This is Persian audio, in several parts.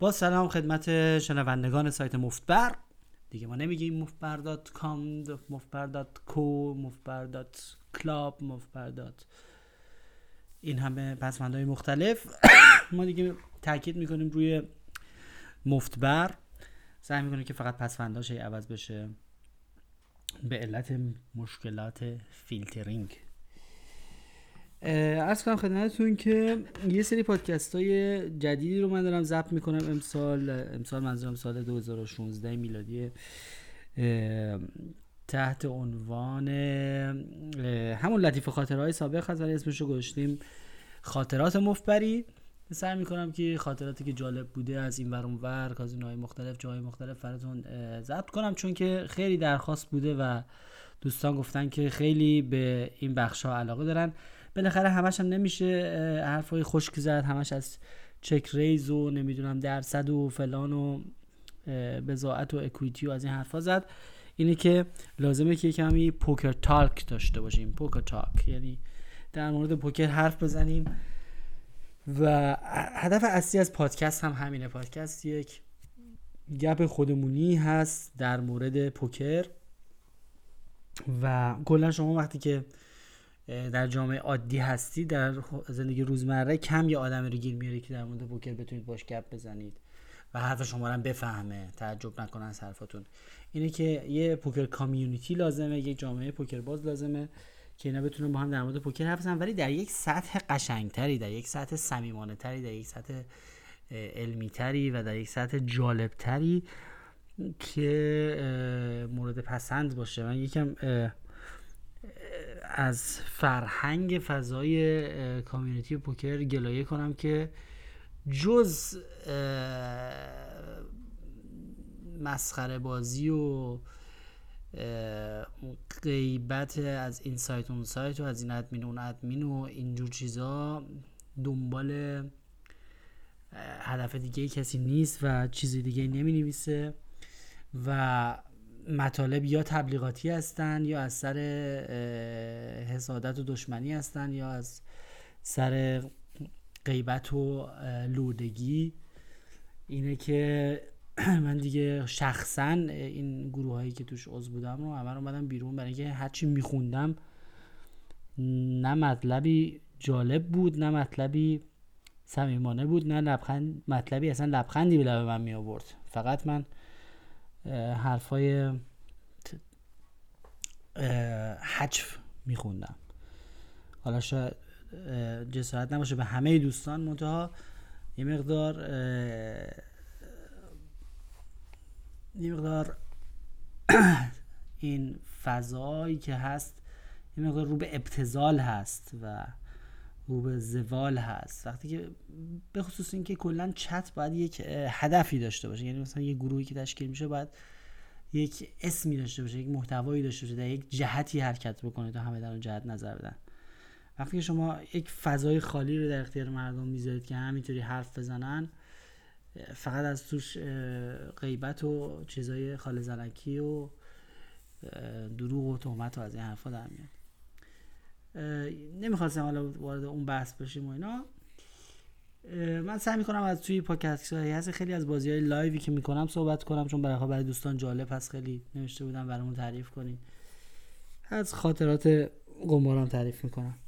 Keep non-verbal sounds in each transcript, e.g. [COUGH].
با سلام خدمت شنوندگان سایت مفتبر. دیگه ما نمیگیم مفتبر.com مفتبر.co مفتبر.club مفتبر. این همه پسمندهای مختلف. [COUGHS] ما دیگه تاکید می‌کنیم روی مفتبر. سعی می‌کنیم که فقط پسفنداش عوض بشه. به علت مشکلات فیلترینگ. ارز کنم خدمتتون که یه سری پادکست های جدیدی رو من دارم ضبط می‌کنم. امسال امسال منظورم سال 2016 میلادی تحت عنوان همون لطیف خاطرهای سابق هست ولی اسمش رو گذاشتیم خاطرات مفبری. سعی می‌کنم که خاطراتی که جالب بوده از این ور ور کازینوهای مختلف جای مختلف براتون ضبط کنم چون که خیلی درخواست بوده و دوستان گفتن که خیلی به این بخش ها علاقه دارن. بالاخره همش هم نمیشه حرفای خشک زد همش از چک ریز و نمی‌دونم درصد و فلان و بزاعت و اکویتی و از این حرفا زد. اینه که لازمه که کمی پوکر تالک داشته باشیم. پوکر تالک یعنی در مورد پوکر حرف بزنیم. و هدف اصلی از پادکست هم همینه. پادکست یک گپ خودمونی هست در مورد پوکر. و کلا شما وقتی که در جامعه عادی هستی در زندگی روزمره کم یه آدم رو گیر میاره که در مورد پوکر بتونید باش گپ بزنید و حرف شما رو بفهمه. تعجب نکنن از حرفاتون اینه که یه پوکر کامیونیتی لازمه یک جامعه پوکر باز لازمه که اینا بتونن با هم در مورد پوکر حرف بزنن. ولی در یک سطح قشنگتری در یک سطح صمیمانه تری در یک سطح علمی تری و در یک سطح جالب تری که مورد پسند باشه. من یکم از فرهنگ فضای کامیونیتی پوکر گلایه کنم که جز مسخره بازی و غیبت از این سایت اون سایت و از این ادمین اون ادمین و اینجور چیزا دنبال هدف دیگه کسی نیست و چیزی دیگه نمی نویسه و مطالب یا تبلیغاتی هستن یا از سر حسادت و دشمنی هستن یا از سر غیبت و لودگی. اینه که [CLEARS THROAT] من دیگه شخصا این گروه هایی که توش عضو بودم رو همه اومدم بیرون برای اینکه هرچی میخوندم نه مطلبی جالب بود نه مطلبی صمیمانه بود نه لبخند مطلبی اصلا لبخندی به لب من می آورد فقط من حرفای حجف میخوندم. حالا شاید جسارت نباشه به همه دوستان منتها یه مقدار یه مقدار این فضایی که هست یه مقدار رو به ابتزال هست و رو به زوال هست. وقتی که به خصوص اینکه کلا چت باید یک هدفی داشته باشه. یعنی مثلا یه گروهی که تشکیل میشه باید یک اسمی داشته باشه یک محتوایی داشته باشه در یک جهتی حرکت بکنه تا همه در اون جهت نظر بدن. وقتی که شما یک فضای خالی رو در اختیار مردم می‌ذارید که همینطوری حرف بزنن فقط از توش غیبت و چیزای خال زنکی و دروغ و تهمت و از این حرفا در میاد. نمی‌خواستم حالا وارد اون بحث بشیم و اینا. من سعی می‌کنم از توی پاکت هست خیلی از بازی های لایوی که می‌کنم صحبت کنم چون برای برای دوستان جالب هست خیلی نوشته بودم برامون تعریف کنین. از خاطرات قمارم تعریف می‌کنم.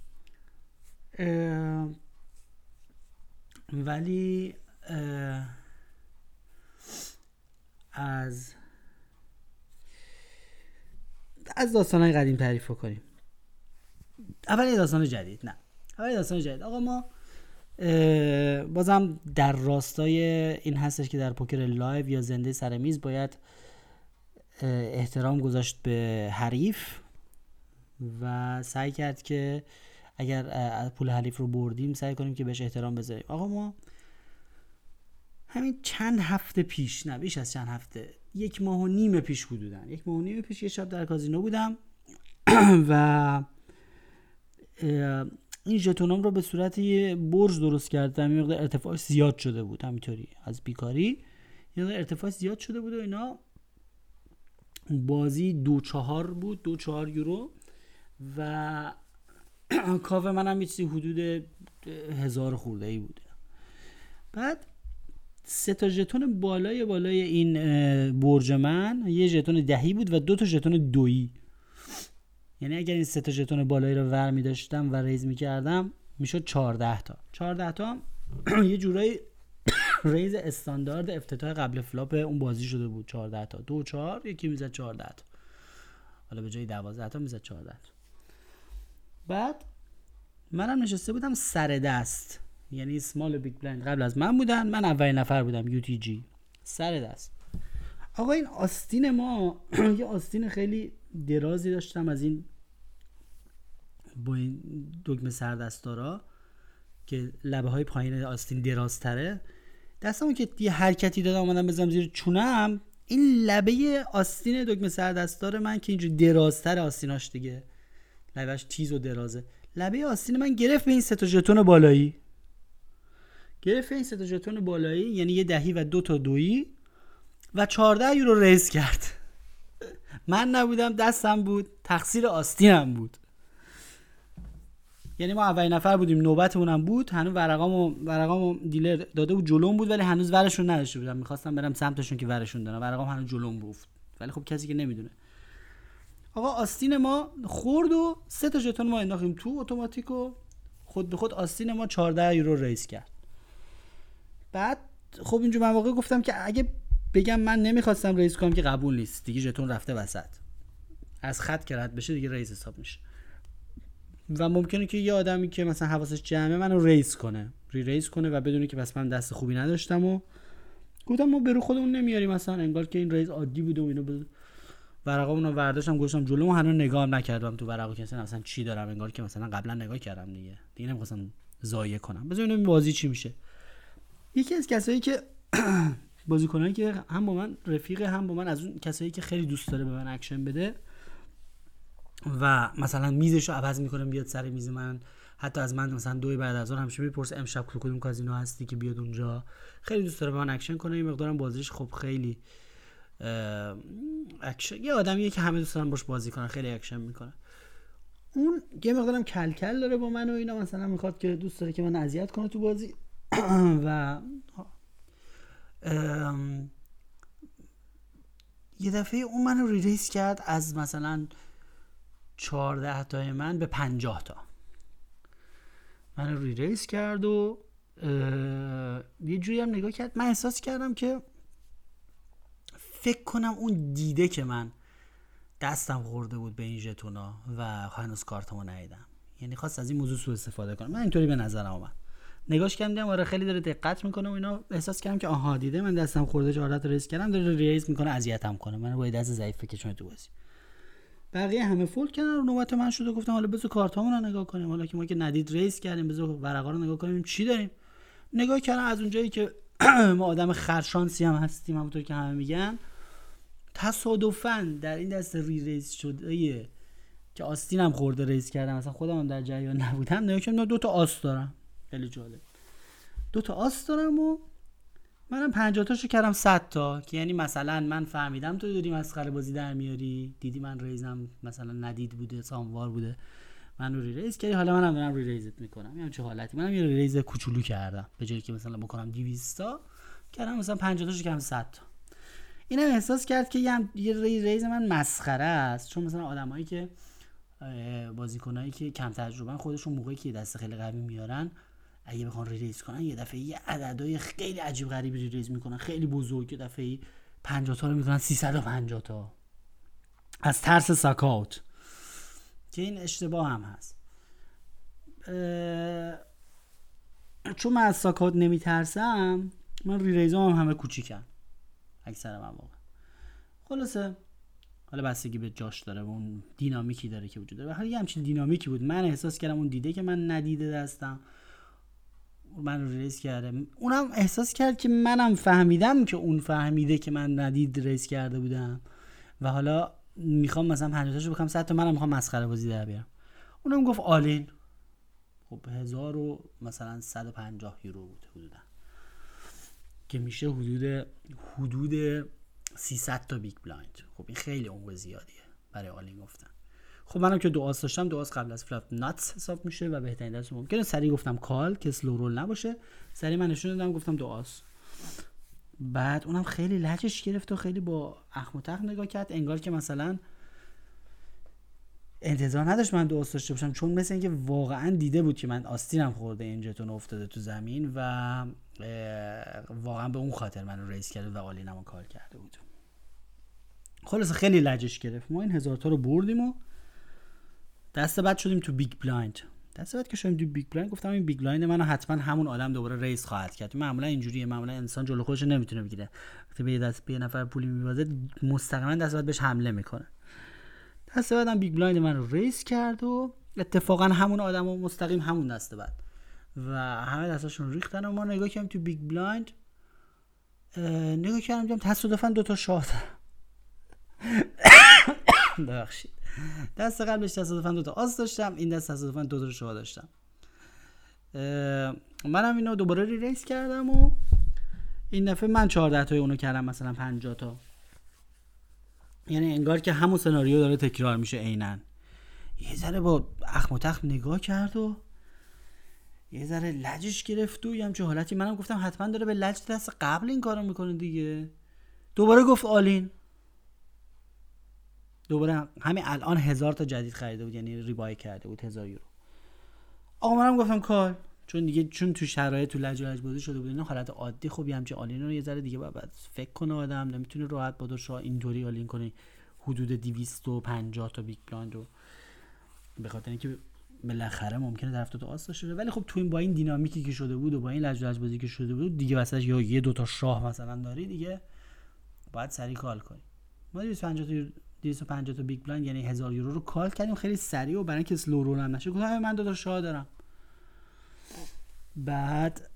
ولی از از داستان قدیم تعریف کنیم اول داستان جدید نه. اول داستان جدید. آقا ما بازم در راستای این هستش که در پوکر live یا زنده سر میز باید احترام گذاشت به حریف و سعی کرد که اگر پول حریف رو بردیم سعی کنیم که بهش احترام بذاریم. آقا ما همین چند هفته پیش نه بیش از چند هفته یک ماه و نیم پیش حدودا یک ماه و نیم پیش یه شب در کازینو بودم [CLEARS THROAT] و این ژتونام رو به صورت یه برج درست کردم یه مقدار ارتفاع زیاد شده بود همینطوری از بیکاری. یه مقدار ارتفاع زیاد شده بود و اینا بازی دو چهار بود دو چهار یورو. و [CLEARS THROAT] کاف منم یه چیزی حدود هزار خورده ای بود. بعد سه تا ژتون بالای بالای این برج من یه ژتون دهی بود و دو تا ژتون دویی. یعنی اگر این سه تا بالایی رو ور می داشتم و raise می کردم می‌شد 14 تا. 14 تا [CLEARS THROAT] یه جورایی [COUGHS] raise استاندارد افتتاح قبل flop اون بازی شده بود. 14 تا. دو چهار یکی می‌زد 14 تا. حالا به جای 12 تا می‌زد 14 تا. بعد منم نشسته بودم سر دست. یعنی small big blind قبل از من بودن. من اولین نفر بودم UTG سر دست. آقا این آستین ما [CLEARS THROAT] یه آستین خیلی درازی داشتم از این با این دکمه سردستارا که لبه های پایین آستین درازتره. دستمو که یه حرکتی دادم اومدم بزنم زیر چونم. این لبه آستین دکمه سردستار من که اینجور درازتر آستیناش دیگه. لبهش تیز و درازه. لبه آستین من گرفت به این سه تا ژتون بالایی. گرفت این سه تا ژتون بالایی یعنی یه دهی و دو تا دویی و 14 یورو ریز کرد. [LAUGHS] من نبودم دستم بود تقصیر آستینم بود. یعنی ما اولین نفر بودیم نوبتمونم بود هنوز ورقامو ورقامو دیلر داده بود جلوم بود ولی هنوز ورشون نداشته بودم. می‌خواستم برم سمتشون که ورشون دارم ورقام هنوز جلوم بود. ولی خب کسی که نمی‌دونه. آقا آستین ما خورد و سه تا ژتون ما انداختیم تو اتوماتیک خود به خود آستین ما 14 یورو raise کرد. بعد خب اینجا من واقع گفتم که اگه بگم من نمی‌خواستم raise کنم که قبول نیست. دیگه ژتون رفته وسط. از خط که رد بشه دیگه raise حساب میشه. و ممکنه که یه آدمی که مثلا حواسش جمعه منو raise کنه. re-raise کنه و بدونی که پس من دست خوبی نداشتم و گفتم ما به رو خودمون نمیاریم. مثلا انگار که این raise عادی بوده و اینو بود ورقامونو رو ورداشتم گذاشتم جلو هنوز نگاه نکردم تو ورقا که مثلا چی دارم؟ انگار که مثلا قبلا نگاه کردم دیگه. دیگه نمی‌خواستم ضایع کنم. بذار این بازی چی میشه. یکی از کسایی که [CLEARS THROAT] بازیکنایی که هم با من رفیق هم با من از اون کسایی که خیلی دوست داره به من اکشن بده و مثلا میزش رو عوض می‌کنه بیاد سر میز من. حتی از من مثلا دوی بعد از اون همیشه می‌پرسه امشب تو کدوم کازینو هستی که بیاد اونجا. خیلی دوست داره به من اکشن کنه این مقدارم بازیش خب خیلی اکشن یه آدمیه که همه دوست دارن باش بازی کنن خیلی اکشن می‌کنه اون یه مقدارم کلکل داره با من و اینا مثلا می‌خواد که دوست داره که من اذیت کنه تو بازی. [CLEARS THROAT] و یه دفعه اون منو re-raise کرد از مثلا 14 تای من به 50 تا. من re-raise کرد و یه جوری هم نگاه کرد. من احساس کردم که فکر کنم اون دیده که من دستم خورده بود به این ژتونا و هنوز کارتمو ندیدم. یعنی خواست از این موضوع سوء استفاده کنم. من اینطوری به نظرم اومد. نگاش کردم آره خیلی داره دقت می‌کنه و اینا. احساس کردم که آها دیده من دستم خورده 14 raise کردم داره raise می‌کنه اذیتم کنه. من باید دست ضعیف بکشونه تو بازی. بقیه همه fold کردن و نوبت من شده گفتم حالا بذار کارتامون رو نگاه کنیم. حالا که ما که ندید raise کردیم بذار ورقا رو نگاه کنیم چی داریم؟ نگاه کردم از اونجایی که [CLEARS THROAT] ما آدم خرشانسی هم هستیم همونطور که همه میگن. تصادفا در این دست re-raise شده که آستینم خورده raise کردم. مثلا خودم هم در جریان نبودم. نگاه کردم دو تا آس دارم. خیلی جالب. دو تا آس دارم و منم 50 تاشو کردم 100 تا که یعنی مثلا من فهمیدم تو داری مسخره بازی در میاری. دیدی من raise م مثلا ندید بوده ساموار بوده. من رو raise کردی حالا منم دارم re-raise ت می‌کنم. یعنی چه حالتی. منم یه raise کوچولو کردم. به جایی که مثلا بکنم 200 تا کردم مثلا 50 تاشو کردم 100 تا. اینم احساس کرد که یه raise من مسخره است. چون مثلا آدمایی که بازیکنایی که کم تجربه خودشون موقعی که دست خیلی قوی میارن اگه بخوان re-raise کنن یه دفعه یه عددهای خیلی عجیب غریبی re-raise می‌کنن. خیلی بزرگ یه دفعه 50 تا رو می‌کنن 350 تا. از ترس ساکاوت که این اشتباه هم هست. چون من از ساکاوت نمیترسم من ریلیزام هم همه کوچیکن. اکثر من واقعا. خلاصه حالا بستگی به جاش داره و اون دینامیکی داره که وجود داره. و یه همچین دینامیکی بود. من احساس کردم اون دیده که من ندیده دستم. من رو ریز کرده. اونم احساس کرد که منم فهمیدم که اون فهمیده که من ندید ریز کرده بودم. و حالا می‌خوام مثلا 50 تاشو بخوام 100 تا منم می‌خوام مسخره بازی در بیارم. اونم گفت all-in خب هزار و مثلا 150 یورو بود حدودا. که میشه حدود حدود 300 تا big blind. خب این خیلی عمق زیادیه برای all-in گفتن. خب منم که دو آس داشتم دو آس قبل از flop nuts حساب میشه و بهترین دست ممکنه. سری گفتم call که slow roll نباشه. سری من نشون دادم گفتم دو آس بعد اونم خیلی لجش گرفت و خیلی با اخم و نگاه کرد. انگار که مثلا انتظار نداشت من دو آس داشته باشم چون مثل اینکه واقعا دیده بود که من آستینم خورده این ژتون افتاده تو زمین و واقعا به اون خاطر من raise کرده و all-in م کار کرده بود. خلاص خیلی لجش گرفت. ما این هزار تا رو بردیم و دست بعد شدیم تو big blind. دست بعد که شدیم تو big blind گفتم این big blind منو حتما همون آدم دوباره raise خواهد کرد. معمولا اینجوریه معمولا انسان جلو خودش نمی‌تونه بگیره. وقتی به دست به نفر پولی میبازه مستقیما دست بعد بهش حمله می‌کنه. دست بعدم big blind من رو raise کرد و اتفاقا همون آدم و مستقیم همون دست بعد. و همه دستاشون ریختن و ما نگاه کردیم تو big blind نگاه کردم دیدم تصادفا دوتا شاه [LAUGHS] ببخشید. دست قبلش تصادفا دوتا آس داشتم این دست تصادفا دو تا شاه داشتم. منم اینو دوباره re-raise کردم و این دفعه من 14 تای اونو کردم مثلا 50 تا. یعنی انگار که همون سناریو داره تکرار میشه عینا. یه ذره با اخم و تخم نگاه کرد و یه ذره لجش گرفت و یه همچه حالتی. منم گفتم حتما داره به لج دست قبل این کارو می‌کنه دیگه. دوباره گفت all-in دوباره همین الان هزار تا جدید خریده بود یعنی re-buy کرده بود هزار یورو. آقا منم گفتم call چون دیگه چون تو شرایط تو لج و بازی شده بود اینا حالت عادی یه همچین all-in رو یه ذره دیگه باید فکر کنه آدم نمی‌تونه راحت با دو شاه اینطوری all-in کنه حدود 250 تا big blind رو. به خاطر اینکه بالاخره ممکنه دو تا آس داشته ولی خب تو این با این دینامیکی که شده بود و با این لج بازی که شده بود دیگه واسه یا یه دو تا شاه مثلا داری دیگه باید سریع call کنی. ما 250 تا 250 تا big blind یعنی 1000 یورو رو call کردیم. خیلی سریع و برای اینکه slow roll نشه. گفتم من دو تا شاه دارم. بعد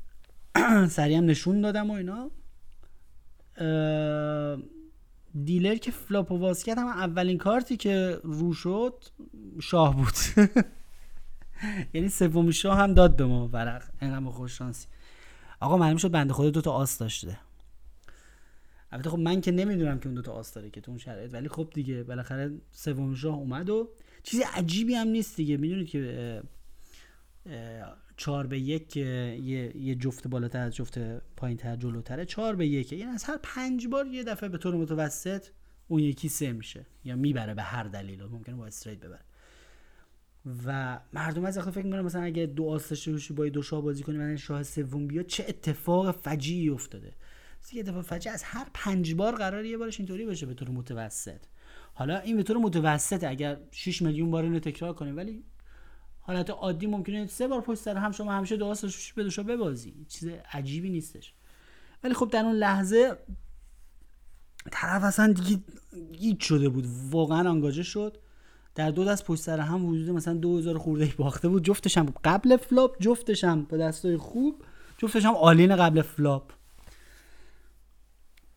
[CLEARS THROAT] سریع هم نشون دادم و اینا. dealer که flop و واز کرد هم اولین کارتی که رو شد شاه بود. [LAUGHS] یعنی سومین شاه هم داد به ما ورق. اینقدر خوش شانسی آقا معلوم شد بنده خدا دو تا آس داشته. البته خب من که نمی‌دونم که اون دو تا آس داره که تو اون شرایط ولی خب دیگه بالاخره سومین شاه اومد و چیز عجیبی هم نیست دیگه. می‌دونید که چهار به یک یه, یه جفت بالاتر از جفت پایین تر جلوتره. چهار به یک یعنی از هر پنج بار یه دفعه به طور متوسط اون یکی سه میشه. یا می‌بره به هر دلیل ممکنه با استریت ببره. و مردم از فکر می‌کنن مثلا اگه دو آس داشته با دو شاه بازی کنی مثلا شاه سوم بیاد چه اتفاق فجیعی افتاده. یه اتفاق فجیع از هر پنج بار قرار یه بارش اینطوری بشه به طور متوسط. حالا این به طور متوسط اگر 6 میلیون بار اینو تکرار کنیم ولی حالت عادی ممکنه سه بار پشت سر هم شما همیشه آسش به دو شاه ببازی. چیز عجیبی نیستش. ولی خب در اون لحظه طرف اصلا دیگه گیت شده بود واقعا انگاجه شد. در دو دست پشت سر هم وجود مثلا 2000 خورده باخته بود. جفتش هم قبل flop جفتش هم با دستای خوب جفتش هم all-in قبل flop.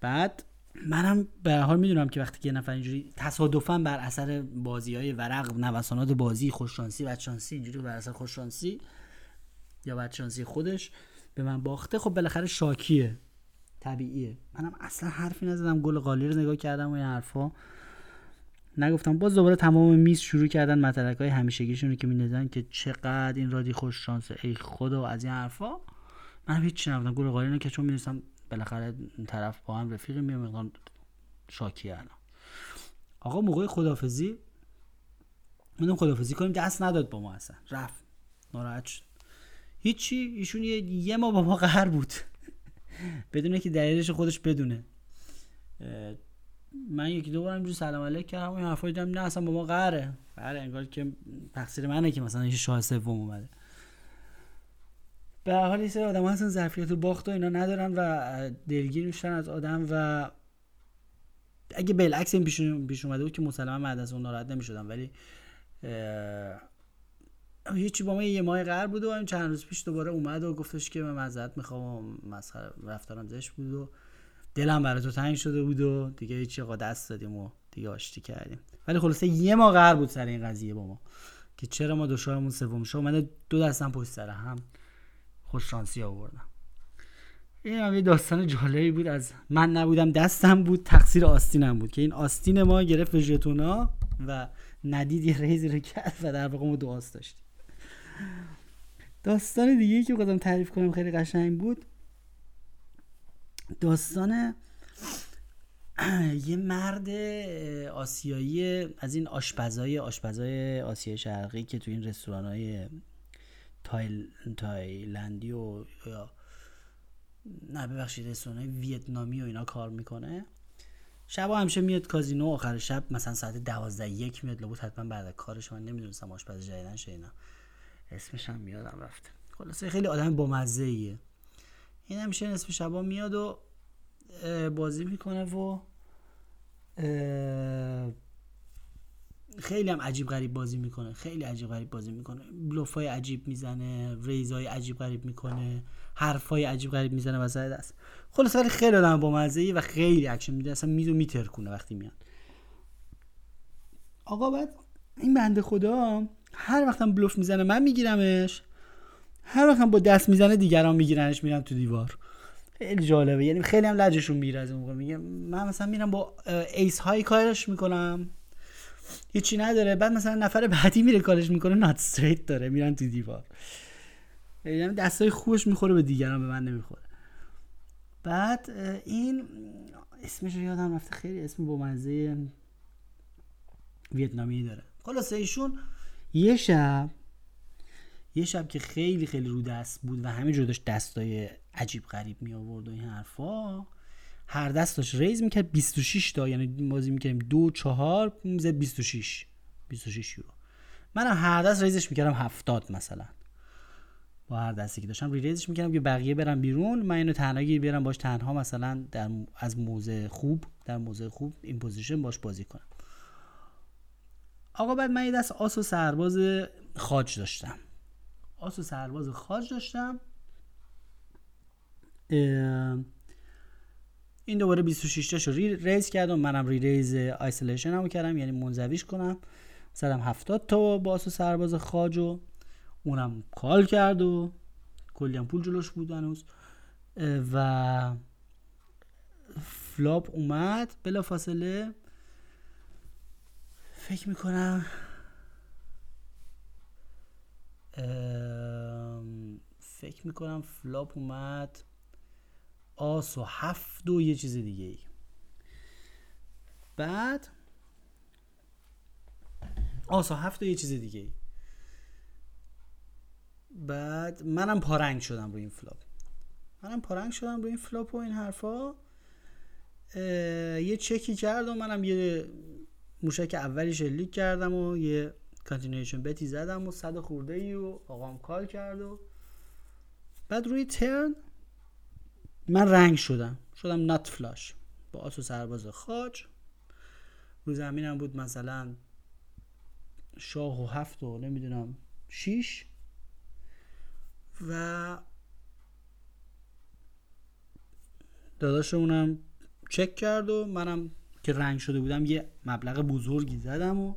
بعد منم به حال می‌دونم که وقتی یه نفر اینجوری تصادفا بر اثر بازی های ورق نوسانات بازی خوششانسی بدشانسی اینجوری بر اثر خوششانسی یا بدشانسی خودش به من باخته خب بالاخره شاکیه طبیعیه. منم اصلا حرفی نزدم گل قالی رو نگاه کردم و این حرفا. نگفتم باز دوباره تمام میز شروع کردن مترک های همیشگیشون رو که میندازن که چقدر این رادی خوش شانسه ای خدا از این حرفا. من هیچ نگفتم. گل قالی که چون می‌دونستم بالاخره طرف با هم رفیق میام شاکی الان. آقا موقع خدافزی می‌دونم خدافزی کنیم دست نداد با ما اصلا. رفت. ناراحت شد. هیچی ایشون یه, یه ما با ما قهر بود. [LAUGHS] بدونه که دلیلش خودش بدونه. من یکی دو بار اینجوری سلام علیک کردم این حرفا دیدم نه اصلا با ما قهره. قهره انگار که تقصیر منه که مثلا یه شاه سوم اومده. به حال یه آدم ها ظرفیت باخت و اینا ندارن و دلگیر میشن از آدم و اگه بالعکس این پیش اومده بود که مسلما بعد از اون ناراحت نمی‌شدم ولی هیچی با ما یه ماه قرار بود و این چند روز پیش دوباره اومد و گفتش که من معذرت می‌خوام مسخره رفتارم زشت بود و دلم برای تو تنگ شده بود و دیگه هیچی دست دادیم و دیگه آشتی کردیم. ولی خلاصه یه ماه قرار بود سر این قضیه با ما که چرا ما دو شاهمون سوم شاه اومده دو دستم پشت سر هم. خوش شانسی آوردم. این هم یه داستان جالبی بود از من نبودم دستم بود تقصیر آستینم بود که این آستین ما گرفت به ژتونا و ندید یه ریزی رو کرد و در واقع ما دو آست داشتیم. داستان دیگه که خودم تعریف کنم خیلی قشنگ بود. داستان [CLEARS THROAT] یه مرد آسیایی از این آشپزای آشپزای آسیای شرقی که تو این رستوران های تایل... تایلندی و یا نه ببخشید رستوران ویتنامی و اینا کار می‌کنه. شب همیشه میاد کازینو آخر شب مثلا ساعت دوازده یک میاد لابد حتما بعد کارش من نمی‌دونستم آشپز جدیدن اینا. اسمش هم میادم رفته خلاصه خیلی آدم بامزه ایه این همیشه نصف شبا میاد و بازی می‌کنه و خیلی هم عجیب غریب بازی می‌کنه. خیلی عجیب غریب بازی می‌کنه. بلوف های عجیب می‌زنه raise های عجیب غریب می‌کنه حرف های عجیب غریب می‌زنه وسط دست. خلاص ولی خیلی آدم با مزه و خیلی اکشن میده. اصلا میزو میترکونه وقتی میاد آقا بعد این بنده خدا هر وقتم بلوف می‌زنه من میگیرمش. هر وقتم با دست می‌زنه دیگران میگیرنش میرن تو دیوار. خیلی جالبه. یعنی خیلی هم لجشون میره از اون موقع. میگه من مثلا میرم با ایس های کارش می‌کنم. هیچی نداره. بعد مثلا نفر بعدی میره کارش می‌کنه نات استریت داره میرن تو دیوار. یعنی دستای خوبش می‌خوره به دیگران به من نمی‌خوره. بعد این اسمش رو یادم رفته. خیلی اسم با مزه ویتنامی داره. خلاصه ایشون یه شب یه شب که خیلی خیلی رو دست بود و همینجور داشت دستای عجیب غریب می آورد و این حرفا هر دست داشت raise می‌کرد 26 تا یعنی بازی می‌کردیم دو چهار می‌زد 26 26 یورو. منم هر دست raise ش می‌کردم 70 مثلا. با هر دستی که داشتم re-raise ش می‌کردم که بقیه برن بیرون. من اینو تنهایی بیارم باش تنها مثلا در از موضع خوب در موضع خوب in position باش بازی کنم. آقا بعد من یه دست آس و سرباز خاج داشتم. آس و سرباز خاج داشتم. این دوباره 26 تاشو re-raise کردم. منم re-raise isolation هم کردم یعنی منزویش کنم. زدم 70 تا با و سرباز خاج و اونم call کرد و کلی هم پول جلوش بود هنوز. و flop اومد. بلافاصله فکر می‌کنم فکر می‌کنم flop اومد. آس و هفت و یه چیز دیگه ای. بعد آس و هفت و یه چیز دیگه ای. بعد منم پا رنگ شدم روی این flop. منم پا رنگ شدم روی این flop و این حرفا. یه چکی کردم منم یه موشک اولی شلیک کردم و یه continuation bet ی زدم و صد خورده ای و آقام call کرد و بعد روی turn من رنگ شدم. شدم nut flush. با آس و سرباز خاج رو زمینم بود مثلا شاه و هفت و نمی‌دونم شیش. و داداشمونم چک کرد و منم که رنگ شده بودم یه مبلغ بزرگی زدم و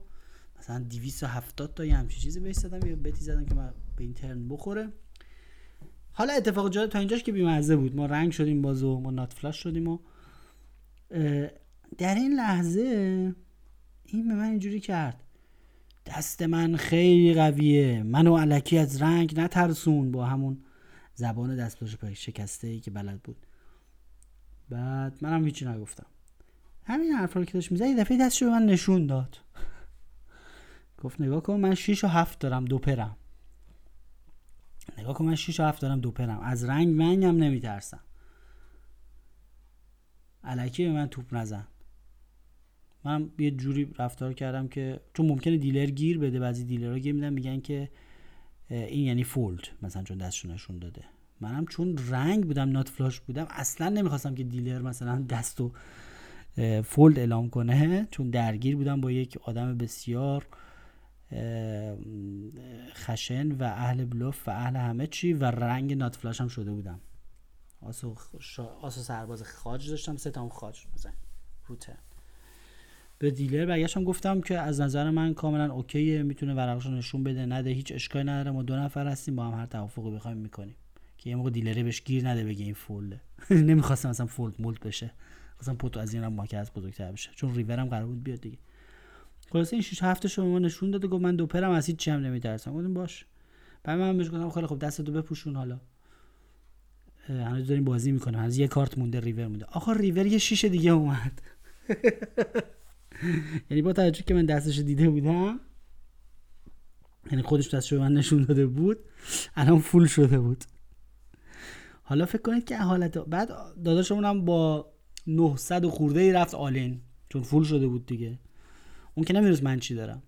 مثلا 270 تا یه همچین چیزی بهش زدم یه بتی زدم که من به این ترن بخوره. حالا اتفاق جالب تا اینجاش که بیمزه بود. ما رنگ شدیم بازو ما نات فلاش شدیم و در این لحظه این به من اینجوری کرد. دست من خیلی قویه. منو علکی از رنگ نترسون با همون زبان دست پای شکسته ای که بلد بود. بعد منم هیچی نگفتم. همین حرفا رو که داشت می‌زد دفعه دستشو به من نشون داد. گفت نگاه کن من 6 و 7 دارم دو پرم. نگاه کن من 6 و 7 دارم دو پرم. از رنگ منگم نمیترسم. علکی به من توپ نزن. من یه جوری رفتار کردم که چون ممکنه دیلر گیر بده بعضی دیلرها گیر میدن میگن که این یعنی fold مثلا چون دستشون نشون داده. منم چون رنگ بودم nut flush بودم اصلا نمی‌خواستم که dealer مثلا دستو fold اعلام کنه چون درگیر بودم با یک آدم بسیار خشن و اهل بلوف و اهل همه چی و رنگ nut flush هم شده بودم. آسو, آسو سرباز خاج داشتم سه تا خاج بزن روته. به dealer برگشتم گفتم که از نظر من کاملا اوکیه می‌تونه ورقشو نشون بده نده هیچ اشکالی نداره ما دو نفر هستیم با هم هر توافقی بخوایم می‌کنیم. که یه موقع دیلره بهش گیر نده بگه این فولده. [LAUGHS] نمی‌خواستم مثلا فولد مولد بشه. مثلا پوتو از اینم ماکه از بزرگتر بشه. چون ریورم قرار بود بیاد دیگه. خلاص این 6 هفته شما نشون داده گفت من دو پرم از هیچ چیم نمیترسم. گفتم باش. بعد من بهش گفتم خیلی خب دست دو بپوشون حالا. هنوز داریم بازی می‌کنم از یه کارت مونده ریور مونده. آخه ریور یه شیشه دیگه اومد. [LAUGHS] یعنی با توجه که من دستش دیده بودم یعنی خودش دستش من نشون داده بود الان فول شده بود. حالا فکر کنید که حالت بعد داداشمون هم با 900 خورده ای رفت آلین چون فول شده بود دیگه. اون که نمی‌دونست من چی دارم؟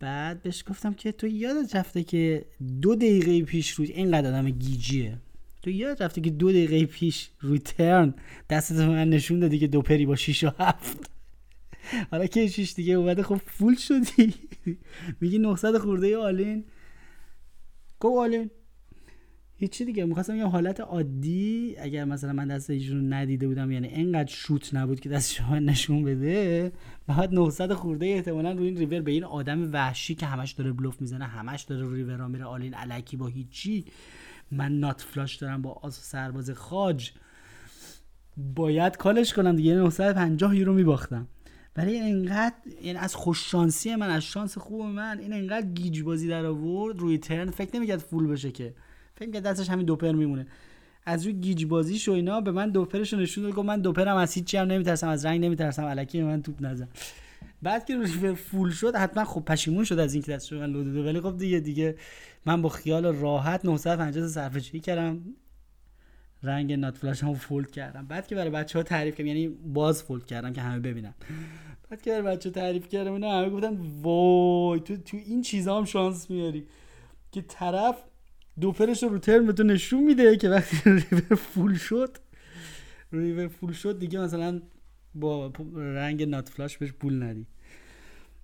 بعد بهش گفتم که تو یادت رفته که دو دقیقه پیش روی اینقدر آدم گیجیه. تو یادت رفته که دو دقیقه پیش روی ترن دستت من نشون دادی که دو پری با 6 و 7 حالا که شیش دیگه اومده خب full شدی. میگی 900 خورده all-in go all-in هیچی دیگه می‌خواستم یه حالت عادی اگر مثلا من دست ایشون ندیده بودم یعنی انقدر شوت نبود که دست شما نشون بده. بعد 900 خورده احتمالا روی این ریور به این آدم وحشی که همش داره بلوف می‌زنه همش داره روی ریورا میره all-in الکی با هیچی. من nut flush دارم با آس سرباز خاج. باید call ش کنم دیگه 950 یورو میباختم. برای اینقدر یعنی از خوششانسی من از شانس خوب من این اینقدر گیج بازی در آورد روی turn فکر نمی‌کرد full بشه که فکر که دستش همین دوپر میمونه. از روی گیج بازی شو اینا به من دوپرش نشون داد. من دوپرم از هیچ هم نمیترسم از رنگ نمیترسم. الکی من توپ نزن. بعد که river full شد حتما خب پشیمون شد از اینکه دستش من لو داده. ولی خب دیگه دیگه من با خیال راحت 950 صرفه‌جویی کردم. رنگ nut flush هم fold کردم. بعد که برای بچه ها تعریف کردم یعنی باز fold کردم که همه ببینن. بعد که برای بچه ها تعریف کردم اینا همه گفتن وای تو تو این چیزا هم شانس میاری. که طرف دوپرش رو turn تو نشون میده که وقتی [LAUGHS] river full شد river full شد دیگه مثلا با رنگ nut flush بهش پول ندی.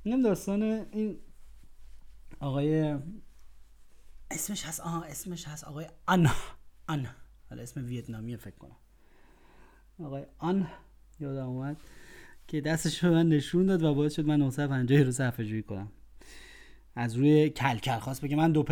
اینم داستان این آقای اسمش هست آها اسمش هست آقای آن آن. حالا اسم ویتنامی فکر کنم. آقای آن یادم اومد که دستش رو من نشون داد و باعث شد من 950 رو صفحه جویی کنم. از روی کلکل خواست بگه من دو